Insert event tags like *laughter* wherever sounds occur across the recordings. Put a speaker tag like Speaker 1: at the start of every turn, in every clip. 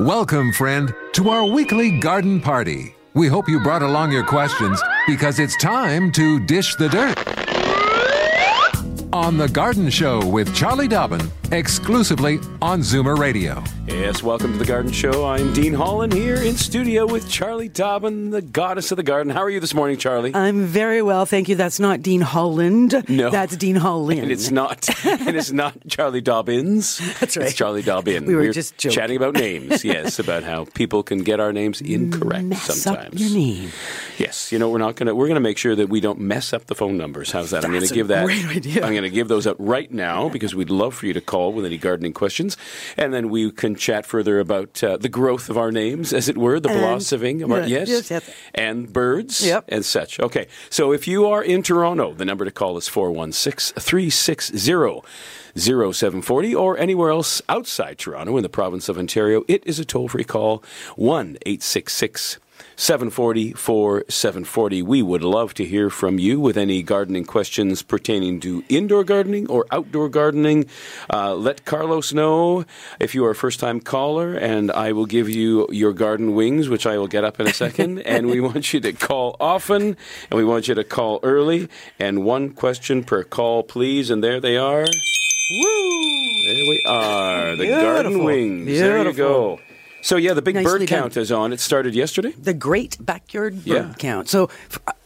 Speaker 1: Welcome, friend, to our weekly garden party. We hope you brought along your questions because it's time to dish the dirt. On The Garden Show with Charlie Dobbin, exclusively on Zoomer Radio.
Speaker 2: Yes, welcome to the Garden Show. I'm Dean Holland here in studio with Charlie Dobbin, the goddess of the garden. How are you this morning, Charlie?
Speaker 3: I'm very well, thank you. That's not Dean Holland.
Speaker 2: No.
Speaker 3: That's Dean Holland.
Speaker 2: and it's not, *laughs* and it's not Charlie Dobbins.
Speaker 3: That's right.
Speaker 2: It's Charlie Dobbin.
Speaker 3: We were just joking.
Speaker 2: chatting about names. Yes, about how people can get our names incorrect
Speaker 3: Mess
Speaker 2: sometimes.
Speaker 3: up your name.
Speaker 2: Yes, you know we're not gonna we're gonna make sure that we don't mess up the phone numbers. How's that? I'm gonna
Speaker 3: a
Speaker 2: give that.
Speaker 3: great idea.
Speaker 2: I'm gonna give those up right now because we'd love for you to call with any gardening questions, and then we can chat further about uh, the growth of our names, as it were, the
Speaker 3: And-
Speaker 2: blossoming of our yes,
Speaker 3: yes, yes.
Speaker 2: and birds,
Speaker 3: Yep.
Speaker 2: and such. Okay, so if you are in Toronto, the number to call is 416-360. 0740 or anywhere else outside Toronto in the province of Ontario, it is a toll free call 1 866 740 4740. We would love to hear from you with any gardening questions pertaining to indoor gardening or outdoor gardening. Uh, let Carlos know if you are a first time caller, and I will give you your garden wings, which I will get up in a second. *laughs* and we want you to call often, and we want you to call early, and one question per call, please. And there they are.
Speaker 3: Woo!
Speaker 2: There we are. The garden
Speaker 3: Beautiful.
Speaker 2: wings. There you
Speaker 3: Beautiful.
Speaker 2: go. So yeah, the big
Speaker 3: Nicely
Speaker 2: bird
Speaker 3: done.
Speaker 2: count is on. It started yesterday.
Speaker 3: The Great Backyard Bird
Speaker 2: Yeah.
Speaker 3: Count. So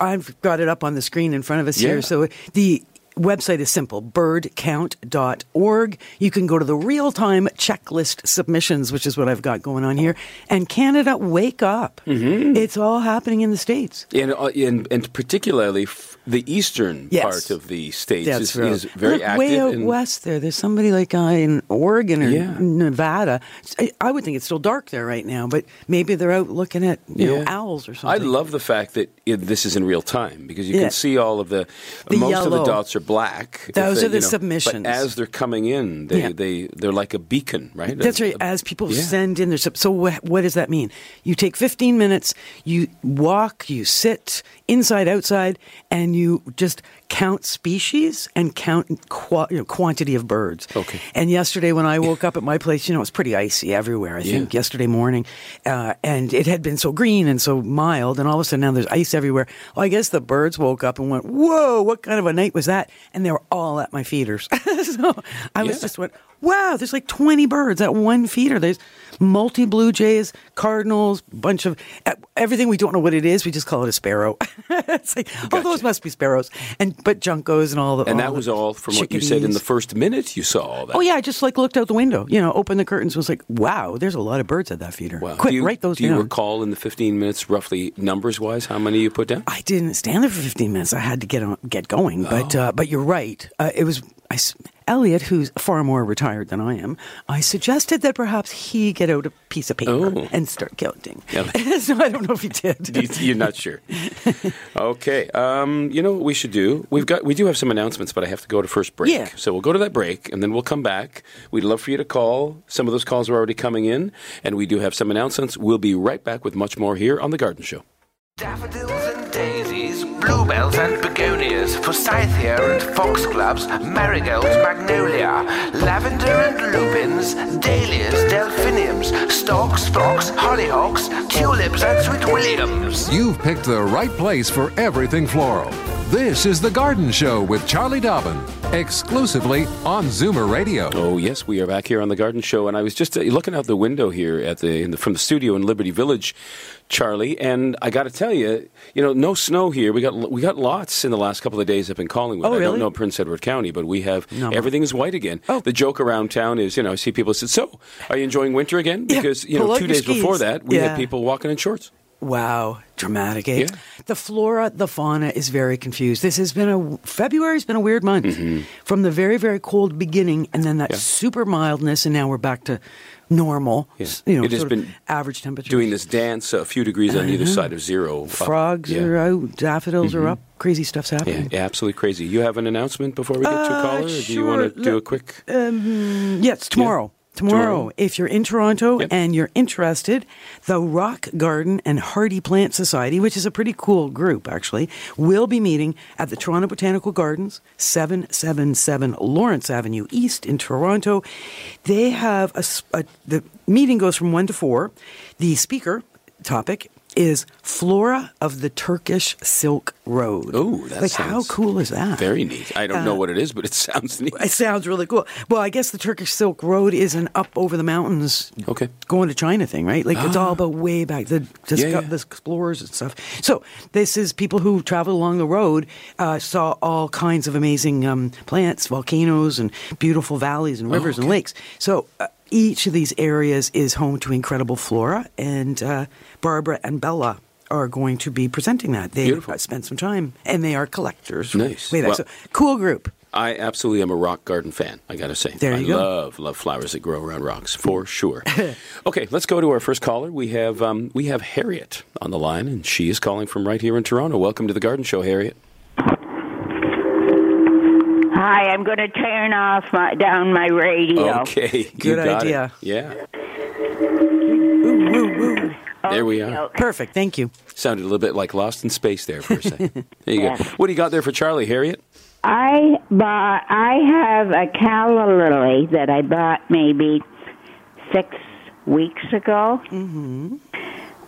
Speaker 3: I've got it up on the screen in front of us
Speaker 2: Yeah.
Speaker 3: here. So the website is simple birdcount.org. You can go to the real time checklist submissions, which is what I've got going on here. And Canada, wake up.
Speaker 2: Mm-hmm.
Speaker 3: It's all happening in the States.
Speaker 2: And, uh, and, and particularly the eastern
Speaker 3: Yes.
Speaker 2: part of the states is, is very
Speaker 3: Look,
Speaker 2: active.
Speaker 3: Way out
Speaker 2: and-
Speaker 3: west there, there's somebody like uh, in Oregon or
Speaker 2: Yeah.
Speaker 3: Nevada. I, I would think it's still dark there right now, but maybe they're out looking at you know owls or something.
Speaker 2: I love the fact that it, this is in real time because you
Speaker 3: Yeah.
Speaker 2: can see all of the,
Speaker 3: The
Speaker 2: most of the dots are black.
Speaker 3: Those
Speaker 2: they-
Speaker 3: are the
Speaker 2: you know,
Speaker 3: submissions.
Speaker 2: But as they're coming in, they,
Speaker 3: Yeah.
Speaker 2: they they're like a beacon, right?
Speaker 3: That's
Speaker 2: A-
Speaker 3: right.
Speaker 2: a-
Speaker 3: As people
Speaker 2: yeah.
Speaker 3: send in their sub- so what, what does that mean? You take 15 minutes, you walk, you sit inside, outside, and you just count species and count qua- you know, quantity of birds.
Speaker 2: Okay.
Speaker 3: And yesterday when I woke up at my place, you know, it was pretty icy everywhere. I think yesterday morning, uh, and it had been so green and so mild, and all of a sudden now there's ice everywhere. Well, I guess the birds woke up and went, "Whoa, what kind of a night was that?" And they were all at my feeders. *laughs* so I was just went, wow, there's like 20 birds at one feeder. There's multi blue jays, cardinals, bunch of everything. We don't know what it is. We just call it a sparrow. *laughs* it's like, oh, those must be sparrows. And but juncos and all the.
Speaker 2: And
Speaker 3: all
Speaker 2: that was all from what you said in the first minute you saw all that.
Speaker 3: Oh yeah, I just like looked out the window. You know, opened the curtains. Was like, wow, there's a lot of birds at that feeder.
Speaker 2: Wow.
Speaker 3: Quick,
Speaker 2: do you,
Speaker 3: write those
Speaker 2: do you
Speaker 3: down.
Speaker 2: recall in the 15 minutes, roughly numbers wise, how many you put down?
Speaker 3: I didn't stand there for 15 minutes. I had to get on, get going. But
Speaker 2: Oh.
Speaker 3: uh, but you're right. Uh, it was I Elliot, who's far more retired than I am. I suggested that perhaps he get out a piece of paper
Speaker 2: Oh.
Speaker 3: and start counting.
Speaker 2: Yeah. *laughs*
Speaker 3: so I don't know if he did. *laughs*
Speaker 2: You- You're not sure. Okay. Um, you know what we should do? We've got we do have some announcements, but I have to go to first break.
Speaker 3: Yeah.
Speaker 2: So we'll go to that break, and then we'll come back. We'd love for you to call. Some of those calls are already coming in, and we do have some announcements. We'll be right back with much more here on the Garden Show.
Speaker 4: Daffodils and daisies, bluebells and forsythia and foxgloves, marigolds, magnolia, lavender and lupins, dahlias, delphiniums, stalks, phlox, hollyhocks, tulips and sweet williams.
Speaker 1: You've picked the right place for everything floral. This is The Garden Show with Charlie Dobbin, exclusively on Zoomer Radio.
Speaker 2: Oh yes, we are back here on the Garden Show, and I was just uh, looking out the window here at the, in the from the studio in Liberty Village, Charlie, and I got to tell you, you know, no snow here. We got we got lots in the last couple of days up in Collingwood.
Speaker 3: Oh,
Speaker 2: I don't know Prince Edward County, but we have
Speaker 3: No.
Speaker 2: everything is white again.
Speaker 3: Oh.
Speaker 2: The joke around town is, you know, I see people said, "So, are you enjoying winter again?"
Speaker 3: Yeah,
Speaker 2: Because you know, two
Speaker 3: your
Speaker 2: days before that, we
Speaker 3: Yeah.
Speaker 2: had people walking in shorts.
Speaker 3: Wow, dramatic, eh?
Speaker 2: Yeah.
Speaker 3: The flora, the fauna is very confused. This has been a February's been a weird month from the very very cold beginning, and then that
Speaker 2: Mm-hmm. Yeah.
Speaker 3: super mildness, and now we're back to normal.
Speaker 2: Yeah.
Speaker 3: You know,
Speaker 2: It has been
Speaker 3: average temperature.
Speaker 2: Doing this dance a few degrees on either side of zero. up.
Speaker 3: Frogs
Speaker 2: Yeah. Mm-hmm.
Speaker 3: are out, daffodils are up, crazy stuff's happening.
Speaker 2: yeah, absolutely crazy. You have an announcement before we get to
Speaker 3: Uh,
Speaker 2: caller, or do you want
Speaker 3: sure.
Speaker 2: to do a quick?
Speaker 3: Um, yes, tomorrow. Tomorrow.
Speaker 2: Tomorrow.
Speaker 3: if you're in Toronto
Speaker 2: Yep.
Speaker 3: and you're interested, the Rock Garden and Hardy Plant Society, which is a pretty cool group actually, will be meeting at the Toronto Botanical Gardens, 777 Lawrence Avenue East in Toronto. They have a, a- the meeting goes from 1 to 4. The speaker topic is Flora of the Turkish Silk Road.
Speaker 2: Oh, that
Speaker 3: like how cool is that?
Speaker 2: Very neat. I don't
Speaker 3: Uh,
Speaker 2: know what it is, but it *laughs* sounds neat.
Speaker 3: It sounds really cool. Well, I guess the Turkish Silk Road is an up over the mountains,
Speaker 2: Okay.
Speaker 3: going to China thing, right? Like it's all about way back the, the,
Speaker 2: Yeah, yeah.
Speaker 3: the explorers and stuff. So this is people who traveled along the road, uh, saw all kinds of amazing um, plants, volcanoes, and beautiful valleys and rivers and lakes. So. Uh, each of these areas is home to incredible flora, and uh, Barbara and Bella are going to be presenting that. They
Speaker 2: Beautiful.
Speaker 3: spent some time, and they are collectors.
Speaker 2: Nice.
Speaker 3: Way back.
Speaker 2: Well-
Speaker 3: so, cool group.
Speaker 2: I absolutely am a rock garden fan. I got to say,
Speaker 3: There you
Speaker 2: I
Speaker 3: go.
Speaker 2: love love flowers that grow around rocks for *laughs* sure. okay, let's go to our first caller. We have um, we have Harriet on the line, and she is calling from right here in Toronto. Welcome to the Garden Show, Harriet.
Speaker 5: Hi, I'm going to turn off my, down my radio.
Speaker 2: Okay, you
Speaker 3: Good
Speaker 2: got it.
Speaker 3: idea.
Speaker 2: Yeah,
Speaker 3: Woo, woo, woo.
Speaker 2: there we are.
Speaker 3: Perfect. Thank you.
Speaker 2: Sounded a little bit like Lost in Space there for a second. *laughs* There you
Speaker 5: Yeah.
Speaker 2: go. What do you got there for Charlie, Harriet?
Speaker 5: I bought. I have a calla lily that I bought maybe six weeks ago, mm-hmm.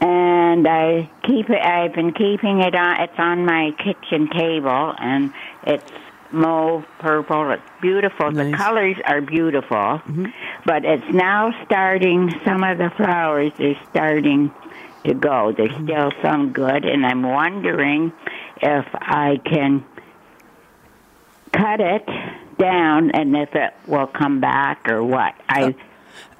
Speaker 5: and I keep it. I've been keeping it on. It's on my kitchen table, and it's mauve purple. It's beautiful. The colors are beautiful, mm-hmm. but it's now starting. Some of the flowers are starting to go. There's mm-hmm. still some good, and I'm wondering if I can cut it down and if it will come back or what. I uh,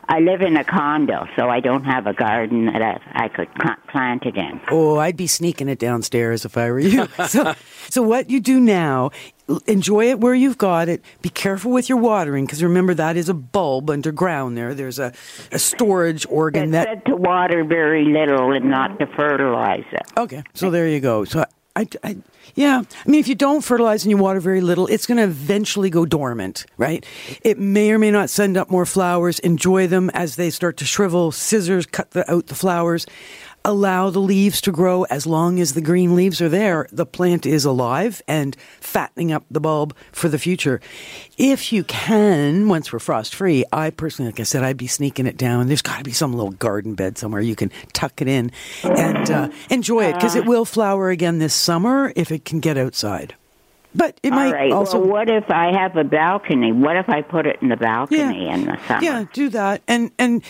Speaker 5: I live in a condo, so I don't have a garden that I, I could plant it in.
Speaker 3: Oh, I'd be sneaking it downstairs if I were you. *laughs* so, so what you do now, enjoy it where you've got it. Be careful with your watering because remember that is a bulb underground there. There's a, a storage organ that.
Speaker 5: said to water very little and not to fertilize it.
Speaker 3: Okay, so there you go. So I, I, yeah, I mean, if you don't fertilize and you water very little, it's going to eventually go dormant, right? It may or may not send up more flowers. Enjoy them as they start to shrivel. Scissors cut the, out the flowers. Allow the leaves to grow as long as the green leaves are there. The plant is alive and fattening up the bulb for the future. If you can, once we're frost free, I personally, like I said, I'd be sneaking it down. There's got to be some little garden bed somewhere you can tuck it in and uh, enjoy it because it will flower again this summer if it can get outside. But it
Speaker 5: All
Speaker 3: might
Speaker 5: right.
Speaker 3: also.
Speaker 5: well, what if I have a balcony? What if I put it in the balcony in the summer?
Speaker 3: Yeah, do that. And and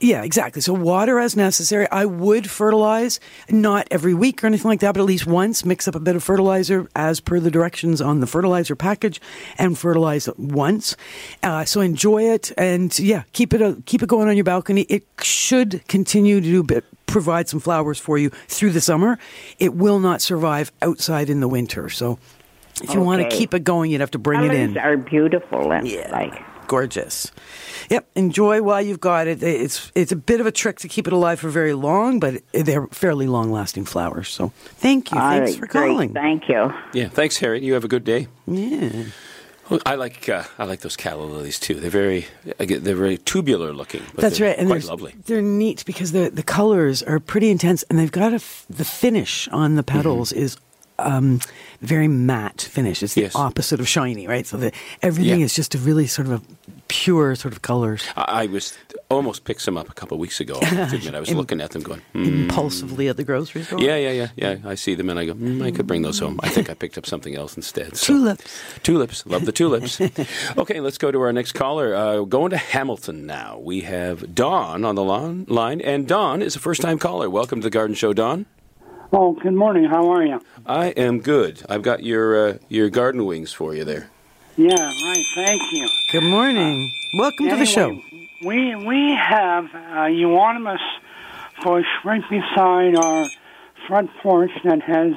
Speaker 3: yeah, exactly. So water as necessary. I would fertilize, not every week or anything like that, but at least once. Mix up a bit of fertilizer as per the directions on the fertilizer package, and fertilize it once. Uh, so enjoy it, and yeah, keep it uh, keep it going on your balcony. It should continue to do bit, provide some flowers for you through the summer. It will not survive outside in the winter. So. If you want to keep it going, you'd have to bring it in.
Speaker 5: are beautiful. And
Speaker 3: Yeah.
Speaker 5: Like,
Speaker 3: Gorgeous. Yep. Enjoy while you've got it. It's it's a bit of a trick to keep it alive for very long, but they're fairly long lasting flowers. So thank you.
Speaker 5: all
Speaker 3: Thanks
Speaker 5: right,
Speaker 3: for
Speaker 5: great.
Speaker 3: calling.
Speaker 5: Thank you.
Speaker 2: Yeah, thanks, Harriet. You have a good day.
Speaker 3: Yeah.
Speaker 2: I like uh, I like those calla lilies too. They're very they're very tubular looking. But
Speaker 3: That's
Speaker 2: they're
Speaker 3: right, and
Speaker 2: quite
Speaker 3: they're
Speaker 2: lovely.
Speaker 3: They're neat because the the colors are pretty intense, and they've got a f- the finish on the petals
Speaker 2: Mm-hmm.
Speaker 3: is um, very matte finish. It's the
Speaker 2: Yes.
Speaker 3: opposite of shiny, right? So the everything
Speaker 2: Yeah.
Speaker 3: is just a really sort of a pure sort of colors.
Speaker 2: I, I was almost picked some up a couple of weeks ago. I admit, I was *laughs* looking at them going. "Hmm."
Speaker 3: Impulsively at the grocery store.
Speaker 2: Yeah, yeah, yeah, yeah. I see them and I go, mm, I could bring those home. I think I picked up something else instead. So.
Speaker 3: Tulips.
Speaker 2: Tulips. Love the tulips. *laughs* okay, let's go to our next caller. Uh, going to Hamilton now. We have Dawn on the lon- line, and Dawn is a first time caller. Welcome to the Garden Show, Dawn.
Speaker 6: Oh, good morning. How are you?
Speaker 2: I am good. I've got your uh, your garden wings for you there.
Speaker 6: Yeah, right. Thank you.
Speaker 3: Good morning. Uh, Welcome to the show.
Speaker 6: We we have a euonymus bush right beside our front porch that has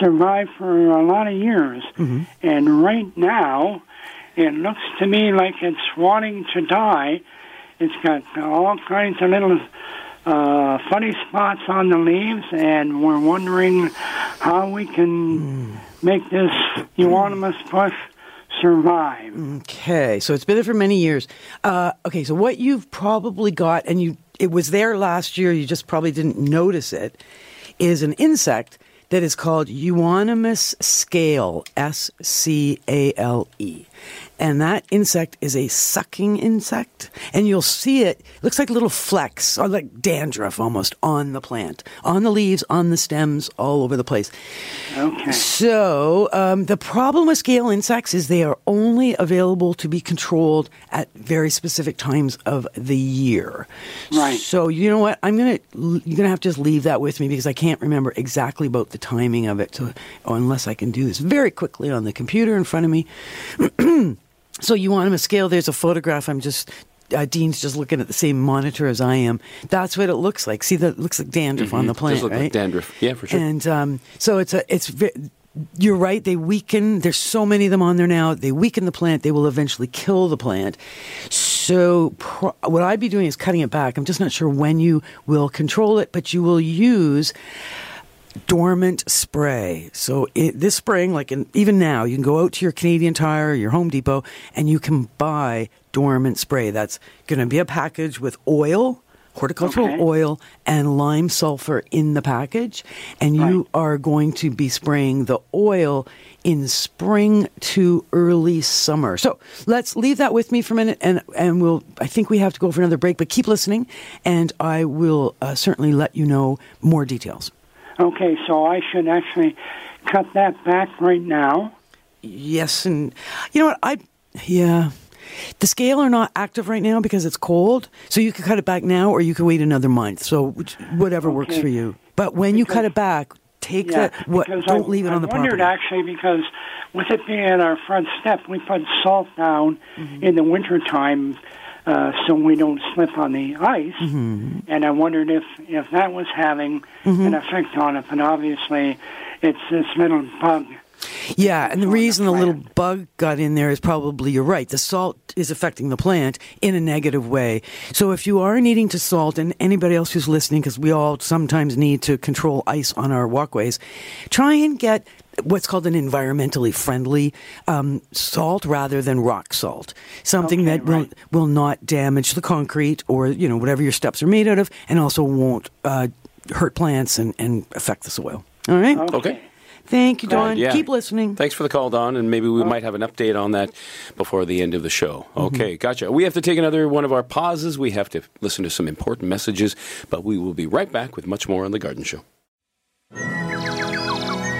Speaker 6: survived for a lot of years, mm-hmm. and right now it looks to me like it's wanting to die It's got all kinds of little uh, funny spots on the leaves, and we're wondering how we can make this euonymus bush survive.
Speaker 3: Okay, so it's been there for many years. Uh, okay, so what you've probably got, and you it was there last year, you just probably didn't notice it, is an insect that is called Euonymus scale, S C A L E. And that insect is a sucking insect. And you'll see it, it looks like little flecks, or like dandruff almost, on the plant, on the leaves, on the stems, all over the place.
Speaker 6: Okay.
Speaker 3: So um, the problem with scale insects is they are only available to be controlled at very specific times of the year.
Speaker 6: Right.
Speaker 3: So you know what? I'm gonna you're gonna have to just leave that with me because I can't remember exactly about the timing of it. So oh, unless I can do this very quickly on the computer in front of me. *clears throat* *clears throat* so you want them to scale? There's a photograph. I'm just. Uh, Dean's just looking at the same monitor as I am. That's what it looks like. See, that looks like dandruff on the plant,
Speaker 2: Does look
Speaker 3: right?
Speaker 2: like dandruff. Yeah, for sure.
Speaker 3: And um, so it's a it's you're right. They weaken. There's so many of them on there now. They weaken the plant. They will eventually kill the plant. So pro- what I'd be doing is cutting it back. I'm just not sure when you will control it, but you will use dormant spray. So it, this spring, like in, even now, you can go out to your Canadian Tire, your Home Depot, and you can buy dormant spray. That's going to be a package with oil. Horticultural
Speaker 6: Okay.
Speaker 3: oil and lime sulfur in the package, and you
Speaker 6: Right.
Speaker 3: are going to be spraying the oil in spring to early summer. So let's leave that with me for a minute, and and we'll. I think we have to go for another break, but keep listening, and I will uh, certainly let you know more details.
Speaker 6: Okay, so I should actually cut that back right now.
Speaker 3: Yes, and you know what? I yeah. The scale are not active right now because it's cold, so you can cut it back now, or you can wait another month. So which, whatever works for you. But when you cut it back, take
Speaker 6: Yeah,
Speaker 3: that. What? Don't
Speaker 6: I,
Speaker 3: leave it
Speaker 6: I
Speaker 3: on the
Speaker 6: I
Speaker 3: wondered
Speaker 6: actually because with it being our front step, we put salt down
Speaker 3: Mm-hmm.
Speaker 6: in the wintertime uh, so we don't slip on the ice.
Speaker 3: Mm-hmm.
Speaker 6: And I wondered if, if that was having an effect on it. But obviously, it's this little bug.
Speaker 3: Yeah, and the
Speaker 6: on the
Speaker 3: reason the little bug got in there is probably you're right. The salt is affecting the plant in a negative way. So if you are needing to salt, and anybody else who's listening, because we all sometimes need to control ice on our walkways, try and get what's called an environmentally friendly um, salt rather than rock salt. Something
Speaker 6: Okay,
Speaker 3: that will
Speaker 6: right.
Speaker 3: will not damage the concrete or you know whatever your steps are made out of, and also won't uh, hurt plants and, and affect the soil. All right.
Speaker 2: Okay.
Speaker 3: Thank you, Dawn.
Speaker 2: Yeah.
Speaker 3: Keep listening.
Speaker 2: Thanks for the call, Don, and maybe we might have an update on that before the end of the show.
Speaker 3: Mm-hmm.
Speaker 2: Okay, gotcha. We have to take another one of our pauses. We have to listen to some important messages, but we will be right back with much more on The Garden Show.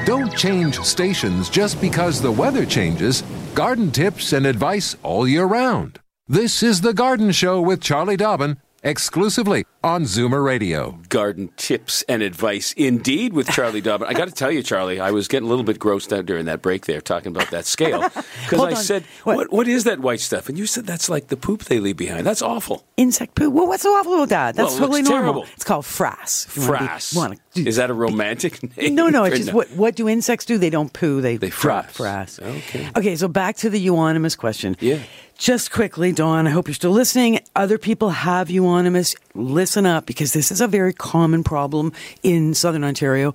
Speaker 1: Don't change stations just because the weather changes. Garden tips and advice all year round. This is The Garden Show with Charlie Dobbin, exclusively on Zoomer Radio.
Speaker 2: Garden tips and advice, indeed, with Charlie *laughs* Dobbin. I got to tell you, Charlie, I was getting a little bit grossed out during that break there, talking about that scale. *laughs* Because I
Speaker 3: on.
Speaker 2: said,
Speaker 3: What?
Speaker 2: what, what is that white stuff? And you said that's like the poop they leave behind. That's awful.
Speaker 3: Insect poop. Well, what's so awful about that? That's
Speaker 2: Well,
Speaker 3: totally normal.
Speaker 2: terrible.
Speaker 3: It's called frass. if you wanna be-
Speaker 2: Frass.
Speaker 3: wanna do-
Speaker 2: Is that a romantic *laughs* name?
Speaker 3: no, no. It's just what what do insects do? They don't poo. They
Speaker 2: They frass.
Speaker 3: frass.
Speaker 2: Okay.
Speaker 3: Okay. So back to the euonymus question.
Speaker 2: Yeah.
Speaker 3: Just quickly, Dawn. I hope you're still listening. Other people have euonymus. Listen up because this is a very common problem in southern Ontario.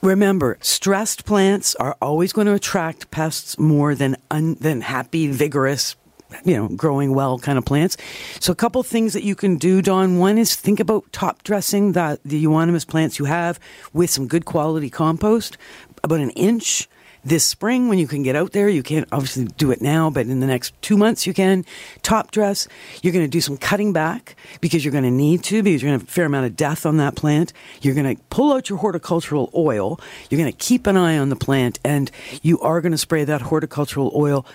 Speaker 3: Remember, stressed plants are always going to attract pests more than un, than happy, vigorous, you know, growing well kind of plants. So, a couple things that you can do, Don. One is think about top dressing the the euonymus plants you have with some good quality compost, about an inch. This spring, when you can get out there, you can't obviously do it now, but in the next two months you can. Top dress. You're going to do some cutting back because you're going to need to because you're going to have a fair amount of death on that plant. You're going to pull out your horticultural oil. You're going to keep an eye on the plant, and you are going to spray that horticultural oil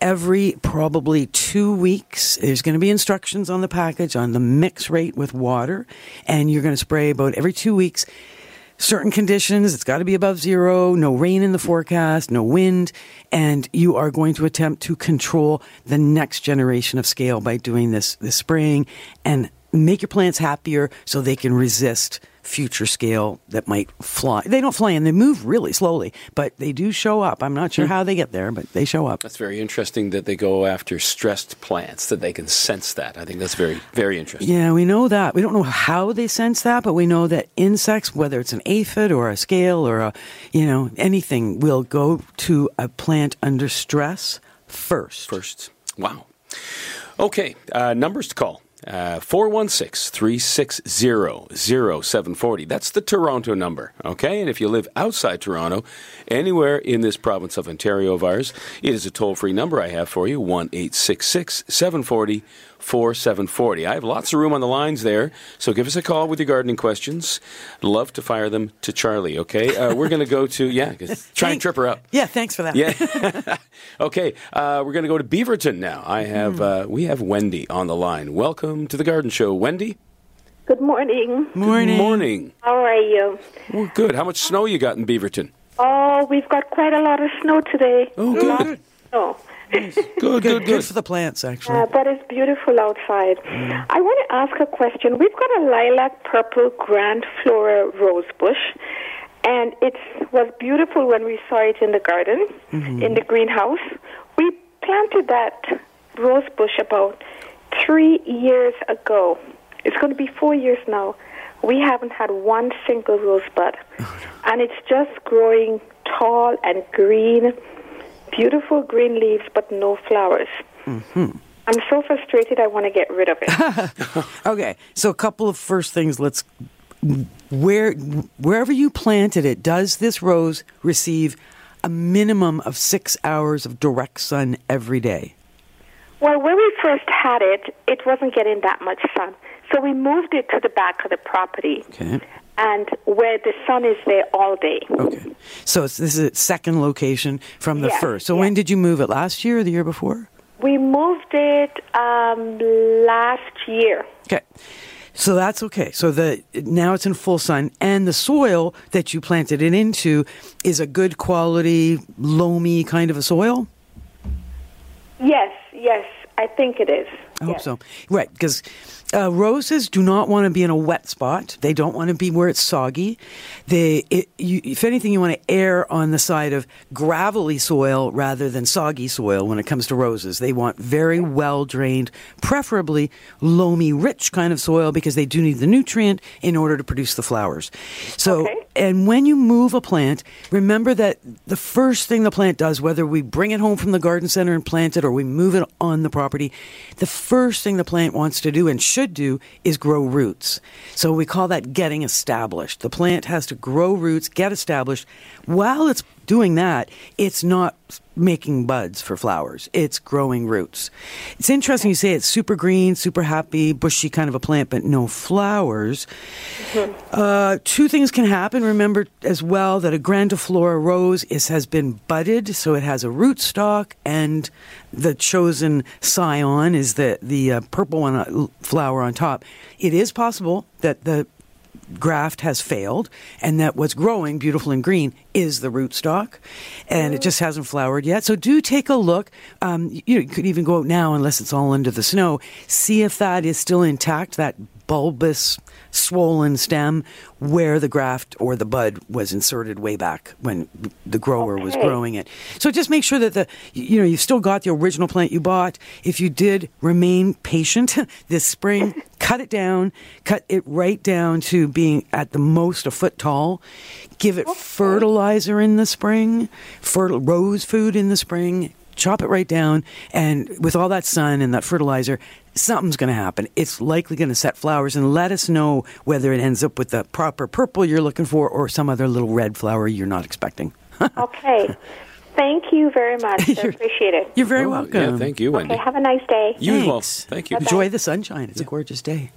Speaker 3: every probably two weeks. There's going to be instructions on the package on the mix rate with water, and you're going to spray about every two weeks. Certain conditions, it's got to be above zero, no rain in the forecast, no wind, and you are going to attempt to control the next generation of scale by doing this, this spraying. And make your plants happier so they can resist future scale that might fly. They don't fly and they move really slowly, but they do show up. I'm not sure how they get there, but they show up.
Speaker 2: That's very interesting that they go after stressed plants, that they can sense that. I think that's very, very interesting.
Speaker 3: Yeah, we know that. We don't know how they sense that, but we know that insects, whether it's an aphid or a scale or a, you know, anything, will go to a plant under stress first.
Speaker 2: First. Wow. Okay, uh, numbers to call. Uh, 416 360 0740. That's the Toronto number, okay? And if you live outside Toronto, anywhere in this province of Ontario of ours, it is a toll free number I have for you 1 866 740 4740. I have lots of room on the lines there, so give us a call with your gardening questions. Love to fire them to Charlie, okay? Uh, we're going to go to, yeah, *laughs* try and trip her up.
Speaker 3: Yeah, thanks for that.
Speaker 2: Yeah. *laughs* *laughs* okay, uh, we're going to go to Beaverton now. I have, uh, we have Wendy on the line. Welcome to the Garden Show, Wendy.
Speaker 7: Good morning.
Speaker 3: Morning.
Speaker 2: Good morning.
Speaker 7: How are you?
Speaker 2: Well, good. How much snow you got in Beaverton?
Speaker 7: Oh, we've got quite a lot of snow today.
Speaker 2: Oh, good.
Speaker 7: Oh. *laughs*
Speaker 2: Good,
Speaker 3: Good,
Speaker 2: good, good.
Speaker 3: for the plants, actually.
Speaker 7: Uh, but it's beautiful outside. I want to ask a question. We've got a lilac purple grand flora rose bush, and it was beautiful when we saw it in the garden, in the greenhouse. We planted that rose bush about three years ago. It's going to be four years now. We haven't had one single rosebud, and it's just growing tall and green, beautiful green leaves, but no flowers. Mm-hmm. I'm so frustrated. I want to get rid of it. *laughs*
Speaker 3: Okay, so a couple of first things. Let's where wherever you planted it, does this rose receive a minimum of six hours of direct sun every day?
Speaker 7: well, when we first had it, it wasn't getting that much sun, so we moved it to the back of the property,
Speaker 3: Okay.
Speaker 7: And where the sun is there all day.
Speaker 3: Okay. So this is its second location from the
Speaker 7: Yes,
Speaker 3: first. So
Speaker 7: yes.
Speaker 3: when did you move it? Last year or the year before?
Speaker 7: We moved it um, last year.
Speaker 3: Okay. So that's okay. So the now it's in full sun, and the soil that you planted it into is a good quality, loamy kind of a soil.
Speaker 7: Yes, yes, I think it is.
Speaker 3: I hope
Speaker 7: Yes.
Speaker 3: so. Right, because uh, roses do not want to be in a wet spot. They don't want to be where it's soggy. They, it, you, if anything, you want to err on the side of gravelly soil rather than soggy soil when it comes to roses. They want very well drained, preferably loamy, rich kind of soil because they do need the nutrient in order to produce the flowers. So,
Speaker 7: Okay.
Speaker 3: and when you move a plant, remember that the first thing the plant does, whether we bring it home from the garden center and plant it or we move it on the property, the first thing the plant wants to do and should do is grow roots. So we call that getting established. The plant has to grow roots, get established. While it's doing that, it's not making buds for flowers. It's growing roots. It's interesting you say it's super green, super happy, bushy kind of a plant, but no flowers. *laughs* Uh, two things can happen. Remember as well that a grandiflora rose is, has been budded, so it has a root stock, and the chosen scion is the the uh, purple one uh, flower on top. It is possible that the graft has failed and that what's growing beautiful and green is the rootstock. And it just hasn't flowered yet. So do take a look. Um, you, you could even go out now unless it's all under the snow see if that is still intact that bulbous swollen stem where the graft or the bud was inserted way back when the grower was growing it. So just make sure that the you know you've still got the original plant you bought. If you did remain patient *laughs* this spring. Cut it down. Cut it right down to being at the most a foot tall. Give it fertilizer in the spring fertile rose food in the spring. Chop it right down. And with all that sun and that fertilizer something's going to happen it's likely going to set flowers and let us know whether it ends up with the proper purple you're looking for or some other little red flower you're not expecting *laughs*
Speaker 7: Okay. Thank you very much. I *laughs* appreciate it.
Speaker 3: you're very
Speaker 2: Oh,
Speaker 3: welcome
Speaker 2: Yeah, thank you, Wendy.
Speaker 7: Okay, have a nice day.
Speaker 2: You as well. Thank you.
Speaker 3: enjoy the sunshine it's a gorgeous day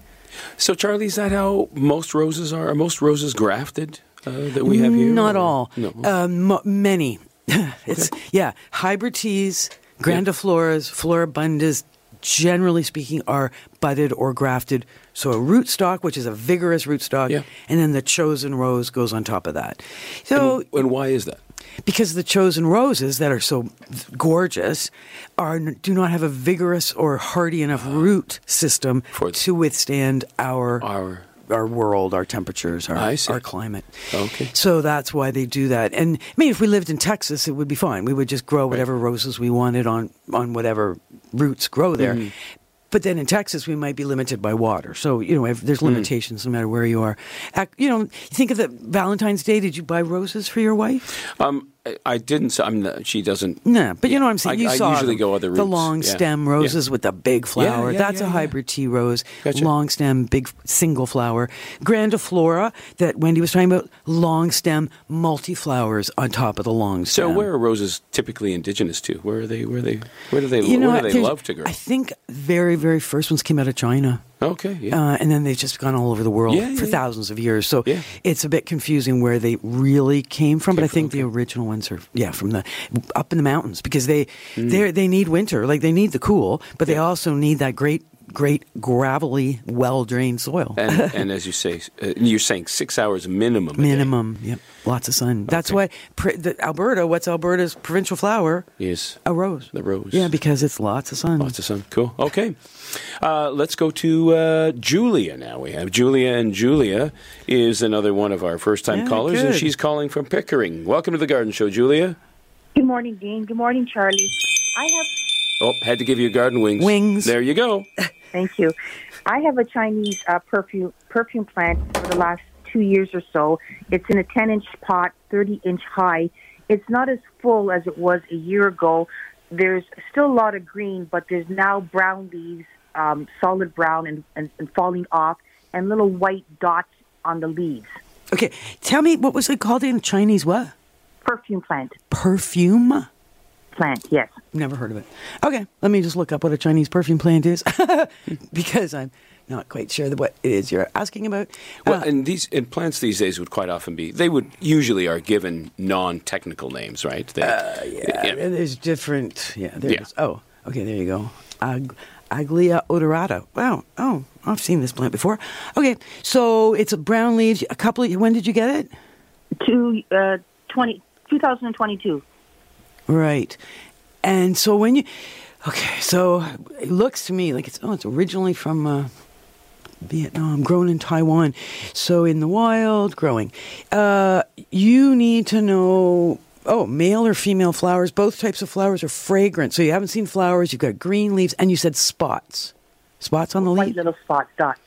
Speaker 2: So, Charlie, is that how most roses are? Are most roses grafted uh, that we have here?
Speaker 3: Not
Speaker 2: or-
Speaker 3: all.
Speaker 2: No.
Speaker 3: Uh, mo- many. *laughs* it's yeah. Hybrid teas, grandifloras, floribundas, generally speaking, are budded or grafted. So a rootstock, which is a vigorous rootstock,
Speaker 2: Yeah.
Speaker 3: and then the chosen rose goes on top of that. So
Speaker 2: and, and why is that?
Speaker 3: because the chosen roses that are so gorgeous are do not have a vigorous or hardy enough ah. root system
Speaker 2: For-
Speaker 3: to withstand our
Speaker 2: Our
Speaker 3: our world, our temperatures, our, our climate.
Speaker 2: Okay.
Speaker 3: So that's why they do that. And I mean, if we lived in Texas, it would be fine. We would just grow whatever roses we wanted on on whatever roots grow there.
Speaker 2: Mm-hmm.
Speaker 3: But then in Texas, we might be limited by water. So you know,
Speaker 2: Mm.
Speaker 3: there's limitations no matter where you are. You know, think of the Valentine's Day. Did you buy roses for your wife?
Speaker 2: um, I, I didn't. I'm. not- She doesn't.
Speaker 3: No, but you know what I'm saying.
Speaker 2: I-
Speaker 3: you
Speaker 2: I
Speaker 3: saw
Speaker 2: usually
Speaker 3: them.
Speaker 2: go other routes.
Speaker 3: the long
Speaker 2: Yeah.
Speaker 3: stem
Speaker 2: Yeah.
Speaker 3: roses with the big flower.
Speaker 2: yeah,
Speaker 3: That's
Speaker 2: yeah,
Speaker 3: a
Speaker 2: yeah.
Speaker 3: hybrid tea rose.
Speaker 2: Gotcha.
Speaker 3: Long stem, big single flower. Grandiflora that Wendy was talking about. Long stem, multi flowers on top of the long stem.
Speaker 2: So where are roses typically indigenous to? Where are they? Where are they? Where do they?
Speaker 3: you know
Speaker 2: where do they love to grow?
Speaker 3: I think very very first ones came out of China.
Speaker 2: Okay. Yeah.
Speaker 3: Uh, and then they've just gone all over the world
Speaker 2: Yeah,
Speaker 3: for
Speaker 2: yeah.
Speaker 3: thousands of years. So
Speaker 2: Yeah.
Speaker 3: it's a bit confusing where they really came from. but I think
Speaker 2: from,
Speaker 3: the original ones are yeah from the up in the mountains because they
Speaker 2: Mm.
Speaker 3: they they need winter, like they need the cool, but they also need that great great gravelly, well drained soil.
Speaker 2: and, *laughs* and as you say, uh, you're saying six hours minimum. a day
Speaker 3: Minimum, yep, lots of sun. That's
Speaker 2: Okay.
Speaker 3: why pr- the, Alberta. What's Alberta's provincial flower?
Speaker 2: is
Speaker 3: A rose.
Speaker 2: The rose.
Speaker 3: Yeah, because it's lots of sun.
Speaker 2: lots of sun. Cool. Okay. Uh, let's go to uh, Julia now. We have Julia, and Julia is another one of our first time
Speaker 3: Yeah,
Speaker 2: callers, and she's calling from Pickering. Welcome to the Garden Show, Julia.
Speaker 8: Good morning, Dean. Good morning, Charlie. I have,
Speaker 2: Oh, had to give you garden wings.
Speaker 3: Wings.
Speaker 2: There you go. *laughs*
Speaker 8: thank you. I have a Chinese uh, perfume perfume plant for the last two years or so. It's in a 10 inch pot, 30 inch high. It's not as full as it was a year ago. There's still a lot of green, but there's now brown leaves, um, solid brown, and, and, and falling off, and little white dots on the leaves.
Speaker 3: Okay, tell me what was it called in Chinese? What
Speaker 8: Perfume plant.
Speaker 3: perfume?
Speaker 8: Plant, yes.
Speaker 3: Never heard of it. Okay, let me just look up what a Chinese perfume plant is *laughs* because I'm not quite sure what it is you're asking about.
Speaker 2: Well,
Speaker 3: Uh,
Speaker 2: and these and plants these days would quite often be. They would usually are given non-technical names, right? They,
Speaker 3: Uh, yeah, and there's different. Yeah, there
Speaker 2: Yeah.
Speaker 3: is. Oh, okay, there you go. Ag- Aglaia odorata. Wow. Oh, I've seen this plant before. Okay, so it's a brown leaves. A couple. Of, when did you get it?
Speaker 8: Two, uh, 20, 2022.
Speaker 3: Right. And so when you, okay, so it looks to me like it's oh, it's originally from uh, Vietnam, grown in Taiwan. So in the wild, growing. Uh, you need to know. Oh, male or female flowers? Both types of flowers are fragrant. So you haven't seen flowers. You've got green leaves, and you said spots. Spots on the
Speaker 8: White little spots, dots.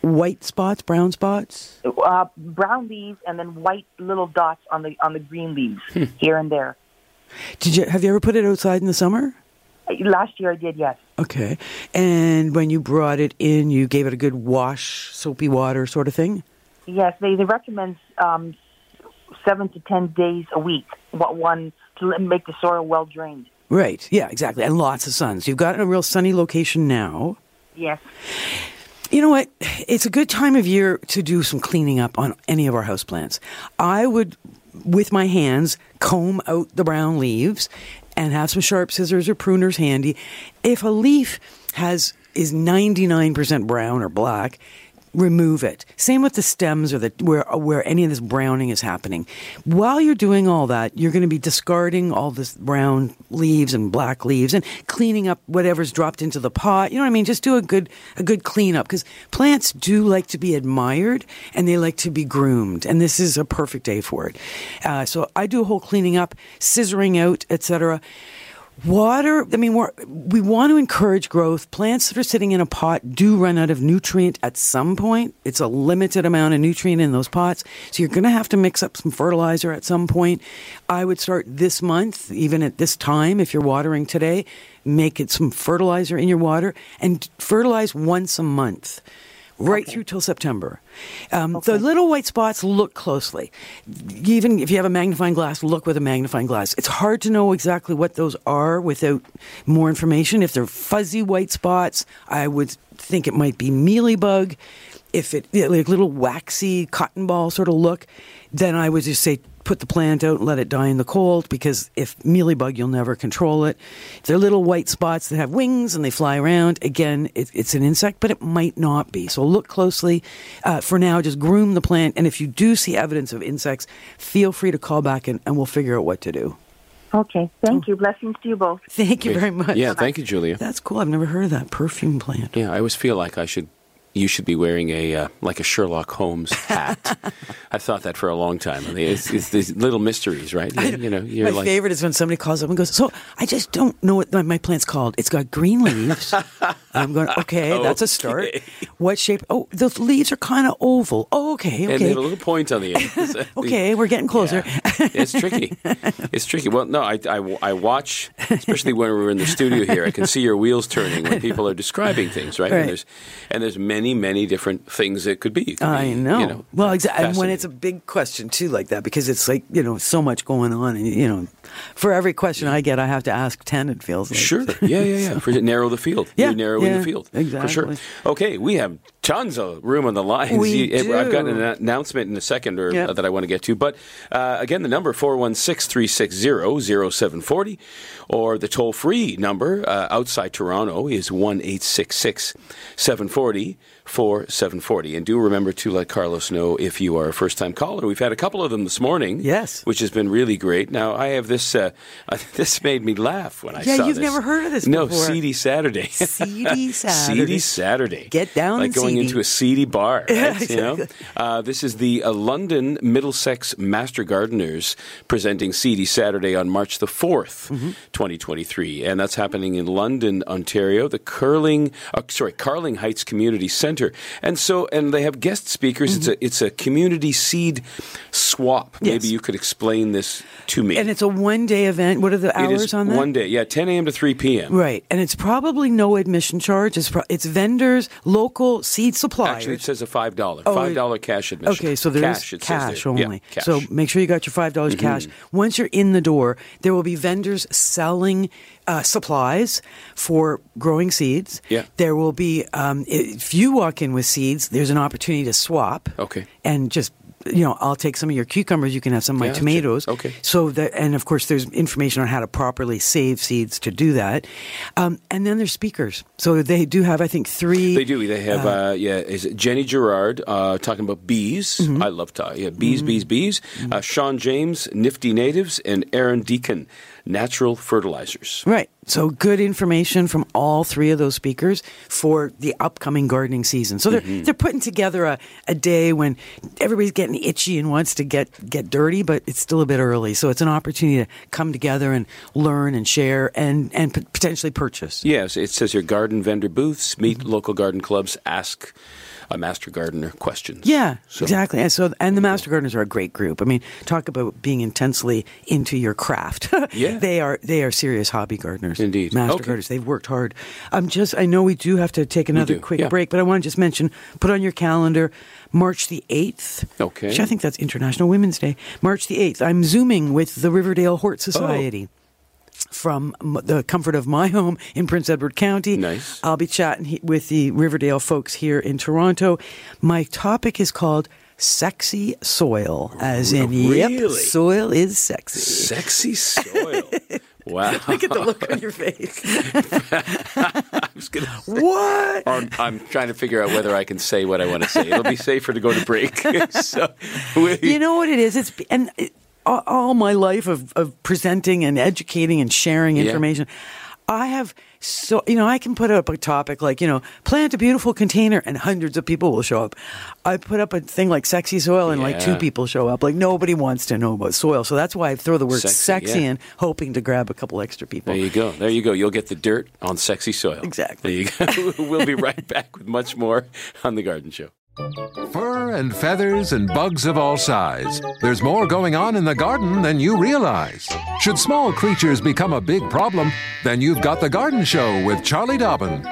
Speaker 3: White spots, brown spots.
Speaker 8: uh, brown leaves and then white little dots on the on the green leaves
Speaker 3: Hmm.
Speaker 8: here and there.
Speaker 3: Did you have you ever put it outside in the summer?
Speaker 8: Last year I did, yes.
Speaker 3: Okay. And when you brought it in, you gave it a good wash, soapy water sort of thing?
Speaker 8: Yes, they, they recommend um, seven to ten days a week. What one to make the soil well drained.
Speaker 3: Right. Yeah, exactly. And lots of sun. So you've got a real sunny location now.
Speaker 8: Yes.
Speaker 3: You know what? It's a good time of year to do some cleaning up on any of our houseplants. I would, with my hands, comb out the brown leaves and have some sharp scissors or pruners handy. If a leaf has is 99% brown or black, remove it. Same with the stems or the where where any of this browning is happening. While you're doing all that, you're going to be discarding all this brown leaves and black leaves and cleaning up whatever's dropped into the pot. You know what I mean? Just do a good a good cleanup because plants do like to be admired and they like to be groomed, and this is a perfect day for it. Uh, so I do a whole cleaning up, scissoring out, etc. Water, I mean, we want to encourage growth. Plants that are sitting in a pot do run out of nutrient at some point. It's a limited amount of nutrient in those pots. So you're going to have to mix up some fertilizer at some point. I would start this month, even at this time, if you're watering today, make it some fertilizer in your water and fertilize once a month right through till September. Um, The little white spots, look closely. Even if you have a magnifying glass, look with a magnifying glass. It's hard to know exactly what those are without more information. If they're fuzzy white spots, I would think it might be mealybug. if it like little waxy cotton ball sort of look, then I would just say put the plant out and let it die in the cold because if mealybug, you'll never control it. They're little white spots that have wings and they fly around, again, it, it's an insect, but it might not be. So look closely. Uh, for now, just groom the plant. And if you do see evidence of insects, feel free to call back and, and we'll figure out what to do.
Speaker 8: Okay. Thank you. Blessings to you both.
Speaker 3: Thank you very much.
Speaker 2: Yeah, thank you, Julia.
Speaker 3: That's cool. I've never heard of that perfume plant.
Speaker 2: Yeah, I always feel like I should. You should be wearing a uh, like a Sherlock Holmes *laughs* hat. I've thought that for a long time. I mean, it's, it's these little mysteries, right? You, you know, you're
Speaker 3: my
Speaker 2: like,
Speaker 3: favorite is when somebody calls up and goes, "So I just don't know what my- my plant's called. It's got green leaves." *laughs* I'm going, *laughs* "Okay, that's a start. What shape? Oh, the leaves are kind of oval. Oh, okay,
Speaker 2: and they have a little point on the end. *laughs*
Speaker 3: okay. We're getting closer."
Speaker 2: Yeah. it's tricky. It's tricky. Well, no, I, I, I watch, especially when we're in the studio here. I can see your wheels turning when people are describing things, right?
Speaker 3: Right.
Speaker 2: And there's and there's many, many different things it could be. It could
Speaker 3: I
Speaker 2: be,
Speaker 3: know.
Speaker 2: You know
Speaker 3: well, exactly. And when it's a big question too, like that, because it's like you know so much going on, and you know, for every question I get, I have to ask ten. It feels like
Speaker 2: Sure. *laughs* Yeah, yeah, yeah. For narrow the field.
Speaker 3: Yeah,
Speaker 2: You're narrowing
Speaker 3: yeah,
Speaker 2: the field. For sure.
Speaker 3: exactly.
Speaker 2: Okay, we have tons of room on the lines.
Speaker 3: We
Speaker 2: You- I've got an announcement in a second or,
Speaker 3: Yep.
Speaker 2: uh, that I want to get to. But uh, again, the number 416-360-0740 or the toll-free number uh, outside Toronto is 1-866-740 And do remember to let Carlos know if you are a first-time caller. We've had a couple of them this morning.
Speaker 3: Yes.
Speaker 2: Which has been really great. Now, I have this, uh, *laughs* this made me laugh when I said
Speaker 3: Yeah,
Speaker 2: saw
Speaker 3: you've
Speaker 2: this.
Speaker 3: never heard of this
Speaker 2: No,
Speaker 3: before.
Speaker 2: Seedy Saturday. *laughs*
Speaker 3: Seedy Saturday.
Speaker 2: Seedy Saturday.
Speaker 3: Get down
Speaker 2: Like going
Speaker 3: seedy.
Speaker 2: into a seedy bar. *laughs* Right? You know? uh, this is the uh, London Middlesex Master Gardeners presenting Seedy Saturday on March the 4th,
Speaker 3: Mm-hmm.
Speaker 2: 2023. And that's happening in London, Ontario, the Curling, uh, sorry, Carling Heights Community Center. And so, and they have guest speakers. It's a it's a community seed swap.
Speaker 3: Mm-hmm. Yes.
Speaker 2: Maybe you could explain this to me.
Speaker 3: And it's a one day event. What are the hours
Speaker 2: is
Speaker 3: on that?
Speaker 2: one day, yeah, 10 a.m. to 3 p.m.
Speaker 3: Right, and it's probably no admission charge. It's pro- it's vendors, local seed suppliers.
Speaker 2: Actually, it says a five dollar
Speaker 3: oh,
Speaker 2: five dollar cash admission.
Speaker 3: Okay, so there is
Speaker 2: cash, it says
Speaker 3: cash
Speaker 2: there. Yeah,
Speaker 3: only.
Speaker 2: cash. Mm-hmm.
Speaker 3: So make sure you got your five dollars cash. Once you're in the door, there will be vendors selling uh, supplies for growing seeds.
Speaker 2: Yeah.
Speaker 3: There will be um, if you walk in with seeds, there's an opportunity to swap.
Speaker 2: Okay.
Speaker 3: And just you know, I'll take some of your cucumbers. You can have some of my tomatoes.
Speaker 2: Okay.
Speaker 3: So that, and of course, there's information on how to properly save seeds to do that. Um, and then there's speakers. So they do have, I think, three.
Speaker 2: They do. They have, uh, yeah, is it Jenny Gerard uh, talking about bees.
Speaker 3: Mm-hmm.
Speaker 2: I love talking. Yeah, bees, bees, bees. Uh, Sean James, Nifty Natives, and Aaron Deacon, Natural Fertilizers.
Speaker 3: Right. So good information from all three of those speakers for the upcoming gardening season. So they're
Speaker 2: Mm-hmm.
Speaker 3: they're putting together a, a day when everybody's getting itchy and wants to get get dirty, but it's still a bit early. So it's an opportunity to come together and learn and share and and potentially purchase.
Speaker 2: Yes, it says your garden vendor booths, meet local garden clubs, ask a master gardener questions.
Speaker 3: Yeah,
Speaker 2: So-
Speaker 3: exactly. And so, and the master gardeners are a great group. I mean, talk about being intensely into your craft. *laughs*
Speaker 2: Yeah.
Speaker 3: they are they are serious hobby gardeners.
Speaker 2: Indeed.
Speaker 3: master
Speaker 2: Okay.
Speaker 3: gardeners. They've worked hard. I'm just. I know we do have to take another quick
Speaker 2: yeah.
Speaker 3: break, but I want to just mention, put on your calendar, March the eighth.
Speaker 2: Okay.
Speaker 3: Which I think that's International Women's Day. March the eighth. I'm zooming with the Riverdale Hort
Speaker 2: Oh.
Speaker 3: From the comfort of my home in Prince Edward County.
Speaker 2: Nice.
Speaker 3: I'll be chatting with the Riverdale folks here in Toronto. My topic is called Sexy Soil, as in, yep, soil is sexy.
Speaker 2: Sexy *laughs* soil. wow. *laughs*
Speaker 3: Look at the look on your face. *laughs*
Speaker 2: I was gonna say,
Speaker 3: what?
Speaker 2: I'm trying to figure out whether I can say what I want to say. It'll be safer to go to break. so, we,
Speaker 3: You know what it is? It's and all, my life of, of presenting and educating and sharing
Speaker 2: Yeah.
Speaker 3: information, I have so you know I can put up a topic like you know plant a beautiful container and hundreds of people will show up. I put up a thing like sexy soil and like two people show up. Like nobody wants to know about soil, so that's why I throw the word
Speaker 2: Sexy,
Speaker 3: sexy,
Speaker 2: yeah.
Speaker 3: in, hoping to grab a couple extra people.
Speaker 2: There you go. There you go. You'll get the dirt on sexy soil.
Speaker 3: Exactly.
Speaker 2: There you go. *laughs* we'll be right back with much more on The Garden Show.
Speaker 1: Fur and feathers and bugs of all size. There's more going on in the garden than you realize. Should small creatures become a big problem, then you've got The Garden Show with Charlie Dobbin.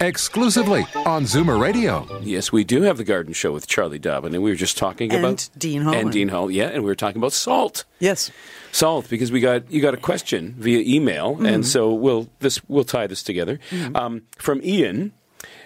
Speaker 1: Exclusively on Zoomer Radio.
Speaker 2: Yes, we do have The Garden Show with Charlie Dobbin, and we were just talking
Speaker 3: And
Speaker 2: about
Speaker 3: Dean Hall.
Speaker 2: And Dean Hall, yeah, and we were talking about salt.
Speaker 3: Yes.
Speaker 2: Salt, because we got you got a question via email,
Speaker 3: Mm-hmm.
Speaker 2: and so we'll this we'll tie this together um, from Ian.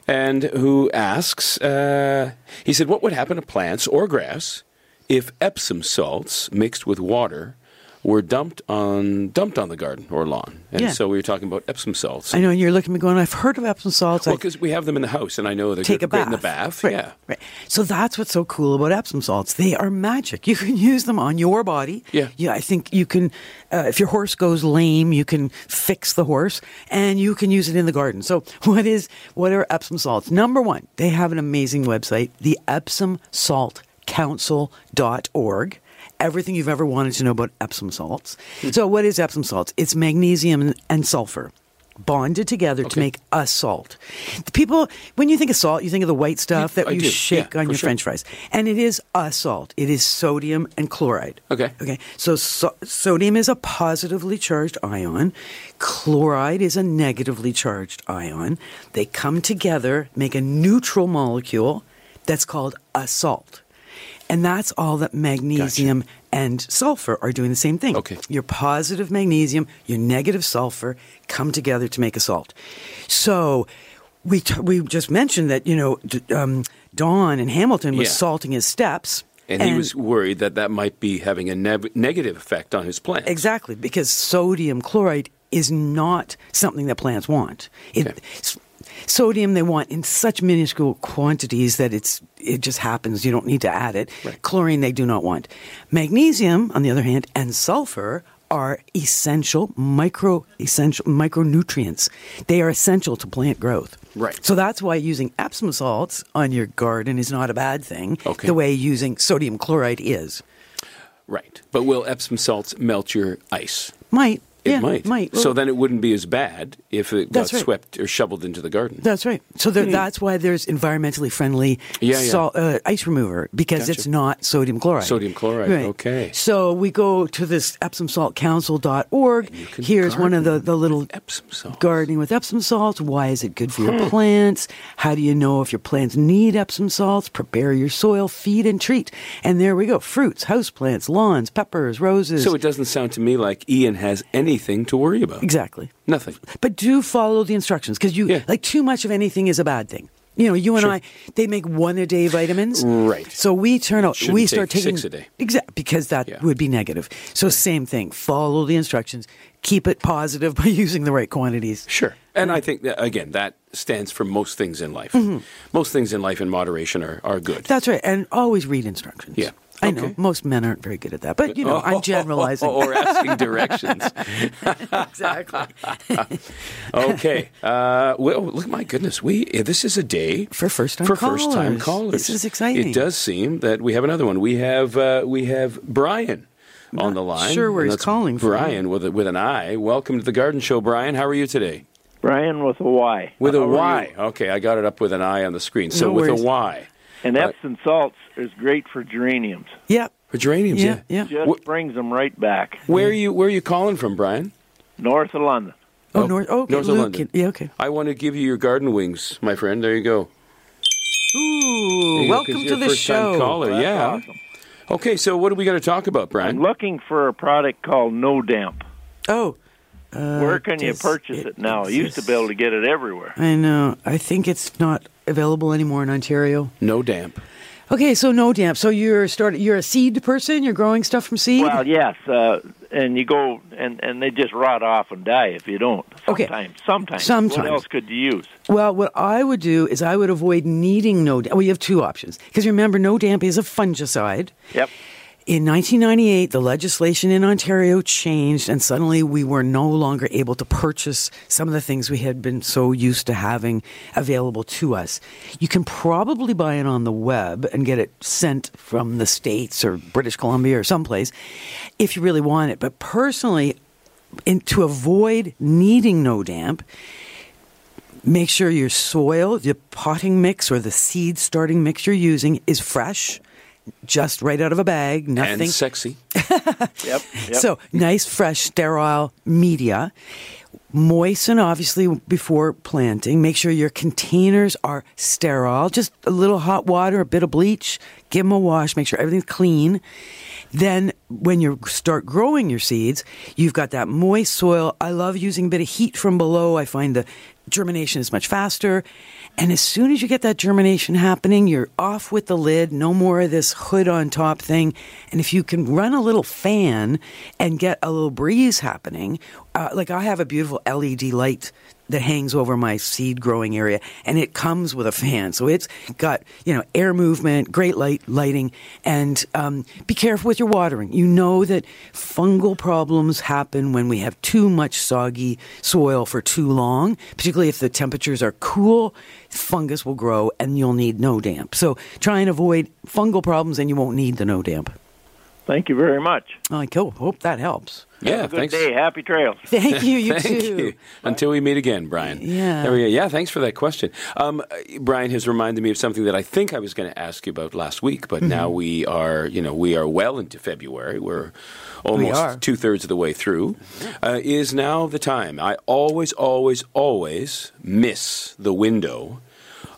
Speaker 2: And who asks, uh, he said, what would happen to plants or grass if Epsom salts mixed with water were dumped on dumped on the garden or lawn? And
Speaker 3: Yeah.
Speaker 2: so we were talking about Epsom salts.
Speaker 3: I know, and you're looking at me going, I've heard of Epsom salts.
Speaker 2: Well, because we have them in the house, and I know they're
Speaker 3: take
Speaker 2: good,
Speaker 3: a bath.
Speaker 2: in the bath.
Speaker 3: Right,
Speaker 2: Yeah.
Speaker 3: Right. So that's what's so cool about Epsom salts. They are magic. You can use them on your body.
Speaker 2: Yeah.
Speaker 3: Yeah. I think you can, uh, if your horse goes lame, you can fix the horse and you can use it in the garden. So *laughs* what is, what are Epsom salts? Number one, they have an amazing website, the Epsom Salt Council.org. Everything you've ever wanted to know about Epsom salts. So, what is Epsom salts? It's magnesium and- sulfur bonded together to make a salt. The people, when you think of salt, you think of the white stuff that
Speaker 2: I
Speaker 3: you
Speaker 2: do.
Speaker 3: shake
Speaker 2: Yeah,
Speaker 3: on your
Speaker 2: sure.
Speaker 3: French fries, and it is a salt. It is sodium and chloride.
Speaker 2: Okay.
Speaker 3: Okay. So, so sodium is a positively charged ion. Chloride is a negatively charged ion. They come together, make a neutral molecule that's called a salt. And that's all that magnesium and sulfur are doing the same thing.
Speaker 2: Okay.
Speaker 3: Your positive magnesium, your negative sulfur come together to make a salt. So we, t- we just mentioned that, you know, d- um, Don in Hamilton was
Speaker 2: Yeah.
Speaker 3: salting his steps.
Speaker 2: And, he was worried that that might be having a neg- negative effect on his plants.
Speaker 3: Exactly, because sodium chloride is not something that plants want. It,
Speaker 2: Okay.
Speaker 3: Sodium they want in such minuscule quantities that it's it just happens. You don't need to add it.
Speaker 2: Right.
Speaker 3: Chlorine they do not want. Magnesium, on the other hand, and sulfur are essential micro essential micronutrients. They are essential to plant growth.
Speaker 2: Right.
Speaker 3: So that's why using Epsom salts on your garden is not a bad thing.
Speaker 2: Okay.
Speaker 3: The way using sodium chloride is.
Speaker 2: Right. But will Epsom salts melt your ice?
Speaker 3: Might.
Speaker 2: It
Speaker 3: yeah,
Speaker 2: might.
Speaker 3: Might.
Speaker 2: So then it wouldn't be as bad if it got
Speaker 3: right.
Speaker 2: swept or shoveled into the garden.
Speaker 3: That's right. So there, that's why there's environmentally friendly
Speaker 2: Yeah, yeah.
Speaker 3: salt, uh, ice remover because
Speaker 2: Gotcha.
Speaker 3: it's not sodium chloride.
Speaker 2: Sodium chloride, okay.
Speaker 3: So we go to this EpsomSaltCouncil.org. Here's one of the, the little
Speaker 2: Epsom salts.
Speaker 3: gardening with Epsom salts. Why is it good for your plants? How do you know if your plants need Epsom salts? Prepare your soil, feed and treat. And there we go. Fruits, houseplants, lawns, peppers, roses.
Speaker 2: So it doesn't sound to me like Ian has anything to worry about.
Speaker 3: exactly.
Speaker 2: Nothing.
Speaker 3: But do follow the instructions because you
Speaker 2: Yeah.
Speaker 3: like too much of anything is a bad thing. You know, you and
Speaker 2: Sure.
Speaker 3: I, they make one a day vitamins.
Speaker 2: Right.
Speaker 3: So we turn out,
Speaker 2: Shouldn't
Speaker 3: we start taking
Speaker 2: six a day.
Speaker 3: Exactly, because that
Speaker 2: Yeah.
Speaker 3: would be negative. So same thing. Follow the instructions. Keep it positive by *laughs* using the right quantities.
Speaker 2: Sure. And I think that, again, that stands for most things in life. Mm-hmm. Most things in life in moderation are, are good.
Speaker 3: That's right. And always read instructions.
Speaker 2: Yeah.
Speaker 3: I know most men aren't very good at that, but you know, I'm generalizing. *laughs*
Speaker 2: or asking directions. *laughs*
Speaker 3: exactly. *laughs*
Speaker 2: Okay. Uh, well, look, my goodness, we this is a day
Speaker 3: For first-time
Speaker 2: for first time
Speaker 3: callers.
Speaker 2: callers.
Speaker 3: This is exciting.
Speaker 2: It does seem that we have another one. We have uh, we have Brian on the line.
Speaker 3: sure where he's calling from.
Speaker 2: Brian with a, with an I. Welcome to the Garden Show, Brian. How are you today?
Speaker 9: Brian with a Y.
Speaker 2: With a
Speaker 9: How
Speaker 2: Y. Okay, I got it up with an I on the screen. So
Speaker 3: No
Speaker 2: with
Speaker 3: worries.
Speaker 2: a Y.
Speaker 9: And Epsom salts is great for geraniums.
Speaker 3: Yeah.
Speaker 2: For geraniums,
Speaker 3: Yeah.
Speaker 2: yeah.
Speaker 3: Yeah.
Speaker 9: Just brings them right back.
Speaker 2: Where are you where are you calling from, Brian?
Speaker 9: North of London.
Speaker 3: Oh,
Speaker 2: Oh,
Speaker 3: north. Oh, okay.
Speaker 2: north of
Speaker 3: Luke,
Speaker 2: London.
Speaker 3: Yeah. Okay.
Speaker 2: I want to give you your garden wings, my friend. There you go.
Speaker 3: Ooh,
Speaker 2: you go,
Speaker 3: to
Speaker 2: you're
Speaker 3: the show.
Speaker 2: caller.
Speaker 9: That's
Speaker 2: yeah.
Speaker 9: awesome.
Speaker 2: Okay, so what are we going to talk about,
Speaker 9: I'm
Speaker 2: Brian?
Speaker 9: looking for a product called No Damp.
Speaker 3: Oh. Uh,
Speaker 9: Where can you purchase it, now? I used to be able to get it everywhere.
Speaker 3: I know. I think it's not available anymore in Ontario.
Speaker 2: No damp.
Speaker 3: Okay, so no damp. So you're started. You're a seed person. You're growing stuff from seed.
Speaker 9: Well, yes, uh, and you go and and they just rot off and die if you don't.
Speaker 3: Okay.
Speaker 9: Sometimes, sometimes.
Speaker 3: Sometimes.
Speaker 9: What else could you use?
Speaker 3: Well, what I would do is I would avoid needing no damp. Well, you have two options because remember, no damp is a fungicide.
Speaker 9: Yep.
Speaker 3: In 1998, the legislation in Ontario changed, and suddenly we were no longer able to purchase some of the things we had been so used to having available to us. You can probably buy it on the web and get it sent from the States or British Columbia or someplace if you really want it. But personally, in, to avoid needing no damp, make sure your soil, the potting mix or the seed starting mix you're using is fresh, just right out of a bag, nothing.
Speaker 2: And sexy. *laughs*
Speaker 9: Yep. yep.
Speaker 3: So nice, fresh, sterile media. Moisten, obviously, before planting. Make sure your containers are sterile. Just a little hot water, a bit of bleach. Give them a wash. Make sure everything's clean. Then, when you start growing your seeds, you've got that moist soil. I love using a bit of heat from below. I find the germination is much faster. And as soon as you get that germination happening, you're off with the lid, no more of this hood on top thing. And if you can run a little fan and get a little breeze happening, uh, like I have a beautiful LED light that hangs over my seed growing area and it comes with a fan. So it's got you know air movement great light lighting and um, be careful with your watering. You know that fungal problems happen when we have too much soggy soil for too long particularly if the temperatures are cool fungus will grow and you'll need no damp. So try and avoid fungal problems and you won't need the no damp
Speaker 9: Thank you very much.
Speaker 3: I cool. hope that helps.
Speaker 2: Yeah,
Speaker 9: Have a good
Speaker 2: thanks.
Speaker 9: day. Happy trails. *laughs*
Speaker 3: Thank you. You *laughs*
Speaker 2: Thank
Speaker 3: too.
Speaker 2: you. Until we meet again, Brian.
Speaker 3: Yeah.
Speaker 2: There we go. Yeah, thanks for that question. Um, Brian has reminded me of something that I think I was going to ask you about last week, but
Speaker 3: Mm-hmm.
Speaker 2: now we are, you know, we are well into February. We're almost
Speaker 3: are.
Speaker 2: two thirds of the way through. Uh, is now the time. I always, always, always miss the window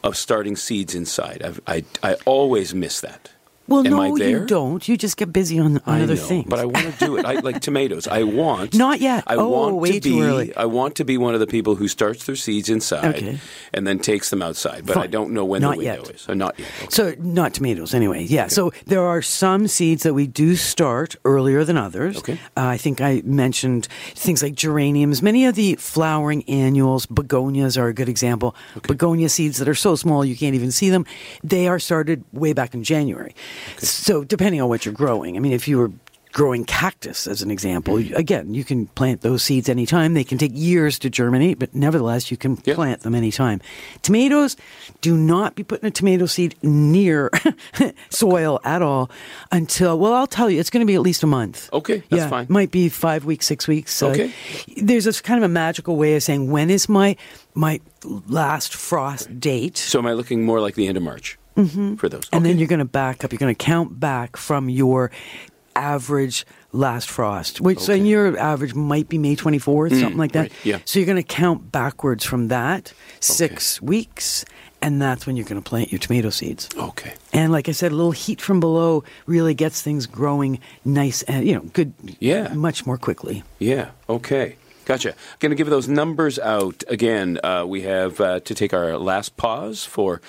Speaker 2: of starting seeds inside. I've, I, I always miss that.
Speaker 3: Well,
Speaker 2: Am
Speaker 3: no,
Speaker 2: I there?
Speaker 3: you don't. You just get busy on, on other
Speaker 2: know,
Speaker 3: things.
Speaker 2: but I want to do it. I like *laughs* tomatoes. I want
Speaker 3: Not yet.
Speaker 2: I
Speaker 3: Oh,
Speaker 2: want
Speaker 3: way
Speaker 2: to
Speaker 3: too
Speaker 2: be.
Speaker 3: early.
Speaker 2: I want to be one of the people who starts their seeds inside
Speaker 3: Okay.
Speaker 2: and then takes them outside. But I don't know when
Speaker 3: Not
Speaker 2: the window
Speaker 3: yet.
Speaker 2: is. Uh, not yet. Okay.
Speaker 3: So not tomatoes, anyway. Yeah. So there are some seeds that we do start earlier than others.
Speaker 2: Okay.
Speaker 3: Uh, I think I mentioned things like geraniums. Many of the flowering annuals, begonias are a good example. Begonia seeds that are so small you can't even see them. They are started way back in January. So depending on what you're growing, I mean, if you were growing cactus as an example,
Speaker 2: Mm-hmm.
Speaker 3: again, you can plant those seeds anytime. They can take years to germinate, but nevertheless, you can
Speaker 2: Yeah.
Speaker 3: plant them anytime. Tomatoes, do not be putting a tomato seed near *laughs* soil at all until, well, I'll tell you, it's going to be at least a month.
Speaker 2: Okay, that's
Speaker 3: yeah,
Speaker 2: fine.
Speaker 3: Might be five weeks, six weeks. Uh,
Speaker 2: Okay.
Speaker 3: there's a kind of a magical way of saying, when is my, my last frost date?
Speaker 2: So am I looking more like the end of March Mm-hmm. for those?
Speaker 3: And then you're going to back up. You're going to count back from your average last frost, which so your average might be May 24th, mm, something like that.
Speaker 2: right, yeah.
Speaker 3: So you're going to count backwards from that six weeks, and that's when you're going to plant your tomato seeds.
Speaker 2: okay.
Speaker 3: And like I said, a little heat from below really gets things growing nice and you know good.
Speaker 2: Yeah.
Speaker 3: much more quickly.
Speaker 2: Yeah. Okay. Gotcha. Going to give those numbers out again. Uh, we have uh, to take our last pause for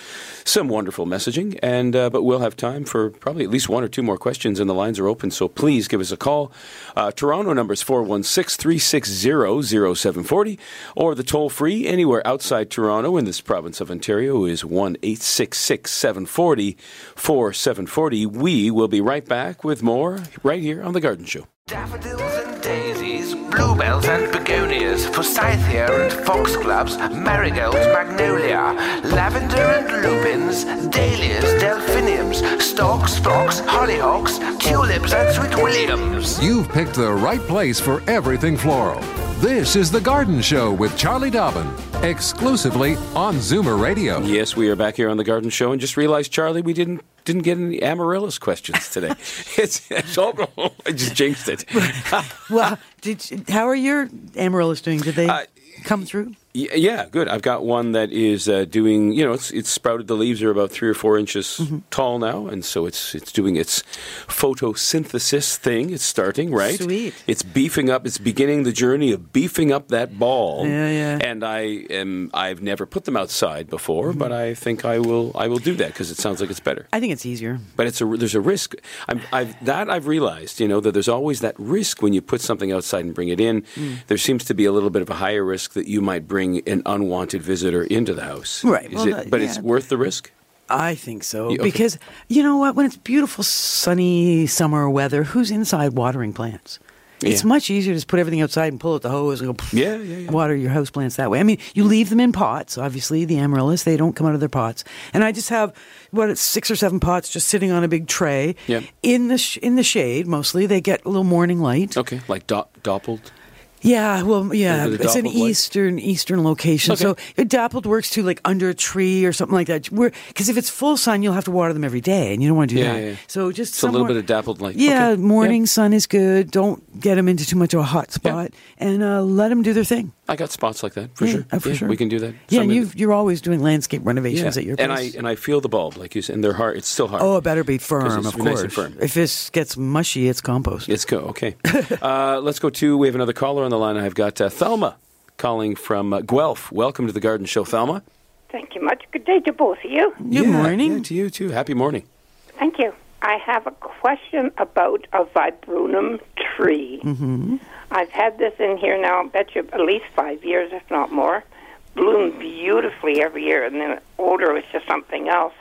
Speaker 2: some wonderful messaging, and uh, but we'll have time for probably at least one or two more questions, and the lines are open. So please give us a call. Uh, Toronto number is 416-360-0740, or the toll free anywhere outside Toronto in this province of Ontario is one 740 4740 We will be right back with more right here on the Garden Show.
Speaker 4: Daffodils and daisies, bluebells and begonias, forsythia and foxgloves, marigolds, magnolia, lavender and lupins, dahlias, delphiniums, stalks, phlox, hollyhocks, tulips and sweet williams.
Speaker 1: You've picked the right place for everything floral. This is The Garden Show with Charlie Dobbin, exclusively on Zoomer Radio.
Speaker 2: Yes, we are back here on the Garden Show, and just realized, Charlie, we didn't didn't get any amaryllis questions today. *laughs* *laughs* it's, it's all, *laughs* I just jinxed it.
Speaker 3: Well, did how are your amaryllis doing? Did they
Speaker 2: Uh,
Speaker 3: come through?
Speaker 2: Yeah, good. I've got one that is uh, doing. You know, it's it's sprouted. The leaves are about three or four inches
Speaker 3: Mm-hmm.
Speaker 2: tall now, and so it's it's doing its photosynthesis thing. It's starting right.
Speaker 3: Sweet.
Speaker 2: It's beefing up. It's beginning the journey of beefing up that ball.
Speaker 3: Yeah, yeah.
Speaker 2: And I am. I've never put them outside before,
Speaker 3: Mm-hmm.
Speaker 2: but I think I will. I will do that because it sounds like it's better.
Speaker 3: I think it's easier.
Speaker 2: But it's a there's a risk. I'm, I've that I've realized. You know that there's always that risk when you put something outside and bring it in.
Speaker 3: Mm.
Speaker 2: There seems to be a little bit of a higher risk that you might bring an unwanted visitor into the house.
Speaker 3: Right,
Speaker 2: Is
Speaker 3: well,
Speaker 2: it,
Speaker 3: that-
Speaker 2: but it's worth the risk.
Speaker 3: I think so
Speaker 2: Yeah, okay.
Speaker 3: because you know what? When it's beautiful, sunny summer weather, who's inside watering plants? It's
Speaker 2: Yeah.
Speaker 3: much easier to just put everything outside and pull out the hose and go.
Speaker 2: Yeah, yeah, yeah.
Speaker 3: Water your house plants that way. I mean, you leave them in pots. Obviously, the amaryllis they don't come out of their pots. And I just have what six or seven pots just sitting on a big tray.
Speaker 2: Yeah.
Speaker 3: In the sh- in the shade mostly. They get a little morning light.
Speaker 2: Okay, like do- doppeled.
Speaker 3: Yeah, well, yeah, it's an eastern eastern location. So it dappled works too, like under a tree or something like that. Because if it's full sun, you'll have to water them every day, and you don't want to do
Speaker 2: Yeah,
Speaker 3: that.
Speaker 2: yeah, yeah.
Speaker 3: So just
Speaker 2: It's a little bit of dappled light.
Speaker 3: Yeah,
Speaker 2: Okay.
Speaker 3: morning sun is good. Don't get them into too much of a hot spot, and uh, let them do their thing.
Speaker 2: I got spots like that for sure.
Speaker 3: uh, for sure.
Speaker 2: We can do that.
Speaker 3: Yeah, and you've, you're always doing landscape renovations at your place.
Speaker 2: and I and I feel the bulb like you said, and they're hard. It's still hard.
Speaker 3: oh, it better be firm,
Speaker 2: it's
Speaker 3: of
Speaker 2: nice
Speaker 3: course.
Speaker 2: and firm.
Speaker 3: If this gets mushy, it's compost.
Speaker 2: Let's go. Okay. *laughs* uh, let's go to. We have another caller on the line. I've got uh, Thelma calling from uh, Guelph. Welcome to the Garden Show, Thelma.
Speaker 10: Thank you much. Good day to both of you.
Speaker 3: Good
Speaker 2: Yeah,
Speaker 3: morning.
Speaker 2: yeah, to you too. Happy morning.
Speaker 10: Thank you. I have a question about a viburnum tree. Mm-hmm. I've had this in here now, I bet you at least five years, if not more. Bloomed beautifully every year, and then the odor was just something else.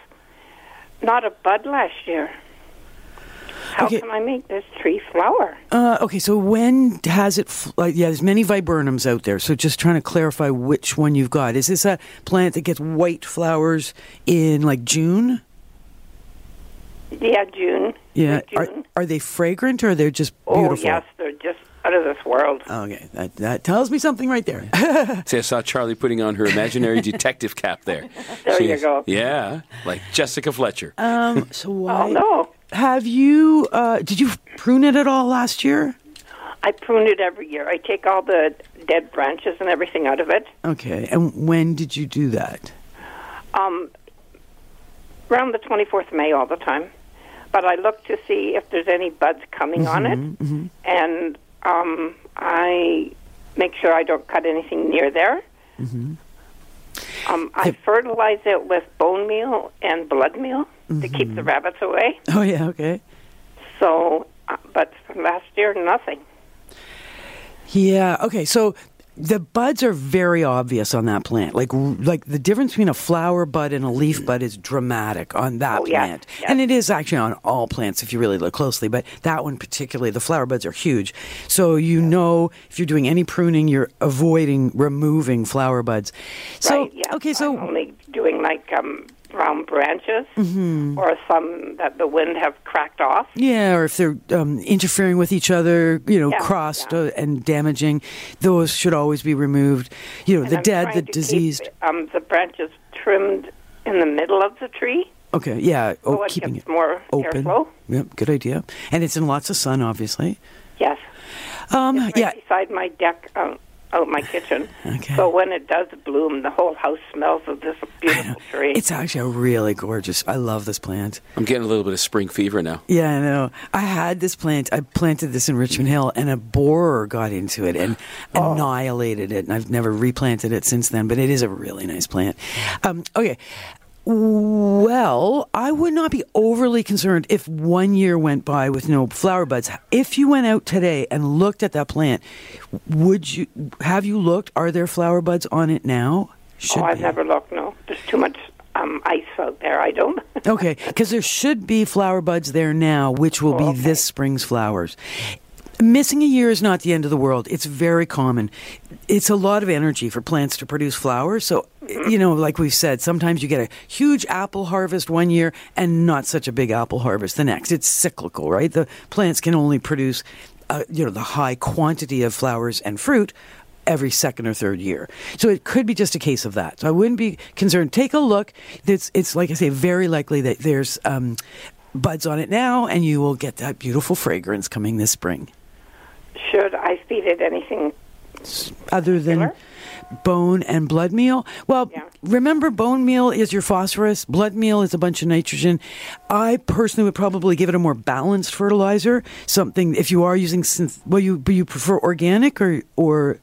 Speaker 10: Not a bud last year. How
Speaker 3: Okay.
Speaker 10: can I make this tree flower?
Speaker 3: Uh, okay, so when has it? F- uh, yeah, there's many viburnums out there. So just trying to clarify which one you've got. Is this a plant that gets white flowers in like June?
Speaker 10: Yeah, June.
Speaker 3: Yeah. Are,
Speaker 10: June.
Speaker 3: are they fragrant or they're just
Speaker 10: oh,
Speaker 3: beautiful?
Speaker 10: yes, they're just out of this world.
Speaker 3: Okay, that, that tells me something right there. *laughs*
Speaker 2: See, I saw Charlie putting on her imaginary *laughs* detective cap there.
Speaker 10: There you
Speaker 2: She's-
Speaker 10: go.
Speaker 2: Yeah, like Jessica Fletcher.
Speaker 3: um, so why?
Speaker 10: Oh, no.
Speaker 3: Have you? Uh, did you prune it at all last year?
Speaker 10: I prune it every year. I take all the dead branches and everything out of it.
Speaker 3: Okay, and when did you do that?
Speaker 10: Um, around the 24th of May all the time. But I look to see if there's any buds coming on it,
Speaker 3: Mm-hmm,
Speaker 10: and um, I make sure I don't cut anything near there.
Speaker 3: Mm-hmm.
Speaker 10: Um, I fertilize it with bone meal and blood meal to keep
Speaker 3: Mm-hmm.
Speaker 10: the rabbits away.
Speaker 3: Oh yeah, okay.
Speaker 10: So, uh, but last year, nothing.
Speaker 3: Yeah. Okay. So the buds are very obvious on that plant. Like like the difference between a flower bud and a leaf bud is dramatic on that
Speaker 10: Oh,
Speaker 3: plant.
Speaker 10: yes.
Speaker 3: And it is actually on all plants if you really look closely, but that one particularly the flower buds are huge. So you know if you're doing any pruning you're avoiding removing flower buds. So
Speaker 10: right? Yeah.
Speaker 3: okay, so
Speaker 10: I'm only doing like um, brown branches
Speaker 3: Mm-hmm.
Speaker 10: or some that the wind have cracked off.
Speaker 3: Yeah, or if they're um, interfering with each other, you know,
Speaker 10: Yeah,
Speaker 3: crossed
Speaker 10: yeah.
Speaker 3: Uh, and damaging, those should always be removed. You know,
Speaker 10: And
Speaker 3: the
Speaker 10: I'm
Speaker 3: dead, the
Speaker 10: to keep,
Speaker 3: diseased.
Speaker 10: um, the branches trimmed in the middle of the tree.
Speaker 3: Okay, yeah. Oh,
Speaker 10: so it
Speaker 3: keeping
Speaker 10: gets
Speaker 3: it
Speaker 10: more
Speaker 3: open.
Speaker 10: airflow.
Speaker 3: Yep, good idea. And it's in lots of sun, obviously.
Speaker 10: Yes.
Speaker 3: Um,
Speaker 10: Right
Speaker 3: yeah.
Speaker 10: beside my deck um, out my kitchen.
Speaker 3: Okay.
Speaker 10: So when it does bloom, the whole house smells of this beautiful tree.
Speaker 3: It's actually a really gorgeous. I love this plant.
Speaker 2: I'm getting a little bit of spring fever now.
Speaker 3: Yeah, I know. I had this plant. I planted this in Richmond Hill, and a borer got into it and
Speaker 10: Oh.
Speaker 3: annihilated it. And I've never replanted it since then. But it is a really nice plant. Um, okay. Well, I would not be overly concerned if one year went by with no flower buds. If you went out today and looked at that plant, would you have you looked? Are there flower buds on it now? Should
Speaker 10: oh, I've
Speaker 3: be.
Speaker 10: never looked. No, there's too much um, ice out there. I don't. *laughs*
Speaker 3: Okay, because there should be flower buds there now, which will be
Speaker 10: Oh, okay.
Speaker 3: this spring's flowers. Missing a year is not the end of the world. It's very common. It's a lot of energy for plants to produce flowers. So, you know, like we've said, sometimes you get a huge apple harvest one year and not such a big apple harvest the next. It's cyclical, right? The plants can only produce, uh, you know, the high quantity of flowers and fruit every second or third year. So it could be just a case of that. So I wouldn't be concerned. Take a look. It's, it's like I say, very likely that there's um, buds on it now, and you will get that beautiful fragrance coming this spring.
Speaker 10: Should I feed it anything?
Speaker 3: Other than
Speaker 10: Similar?
Speaker 3: Bone and blood meal. Well,
Speaker 10: Yeah.
Speaker 3: remember, bone meal is your phosphorus. Blood meal is a bunch of nitrogen. I personally would probably give it a more balanced fertilizer. Something if you are using synth. Well, you you prefer organic or or.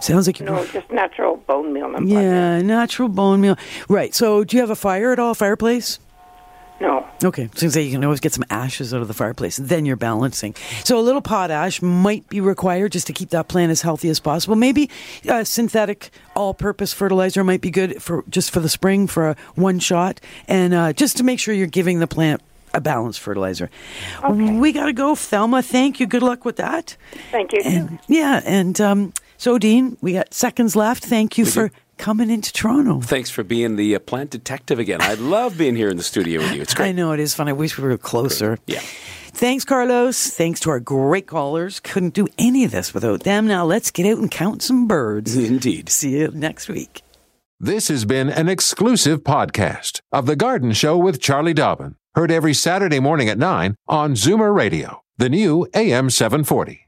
Speaker 3: Sounds like you
Speaker 10: No, just natural bone meal and.
Speaker 3: Yeah, natural bone meal. Right. So, do you have a fire at all? Fireplace?
Speaker 10: No.
Speaker 3: Okay. So, say you can always get some ashes out of the fireplace. Then you're balancing. So, a little potash might be required just to keep that plant as healthy as possible. Maybe uh, synthetic all-purpose fertilizer might be good for just for the spring for a one shot, and uh, just to make sure you're giving the plant a balanced fertilizer. Okay. We got to go, Thelma. Thank you. Good luck with that.
Speaker 10: Thank you.
Speaker 3: And yeah, and um, so Dean, we got seconds left. Thank you for coming into Toronto.
Speaker 2: Thanks for being the uh, plant detective again. I love being here in the studio with you. It's great.
Speaker 3: I know it is fun. I wish we were closer.
Speaker 2: Yeah.
Speaker 3: Thanks, Carlos. Thanks to our great callers. Couldn't do any of this without them. Now let's get out and count some birds.
Speaker 2: Indeed.
Speaker 3: See you next week.
Speaker 1: This has been an exclusive podcast of The Garden Show with Charlie Dobbin. Heard every Saturday morning at 9 on Zoomer Radio, the new AM 740.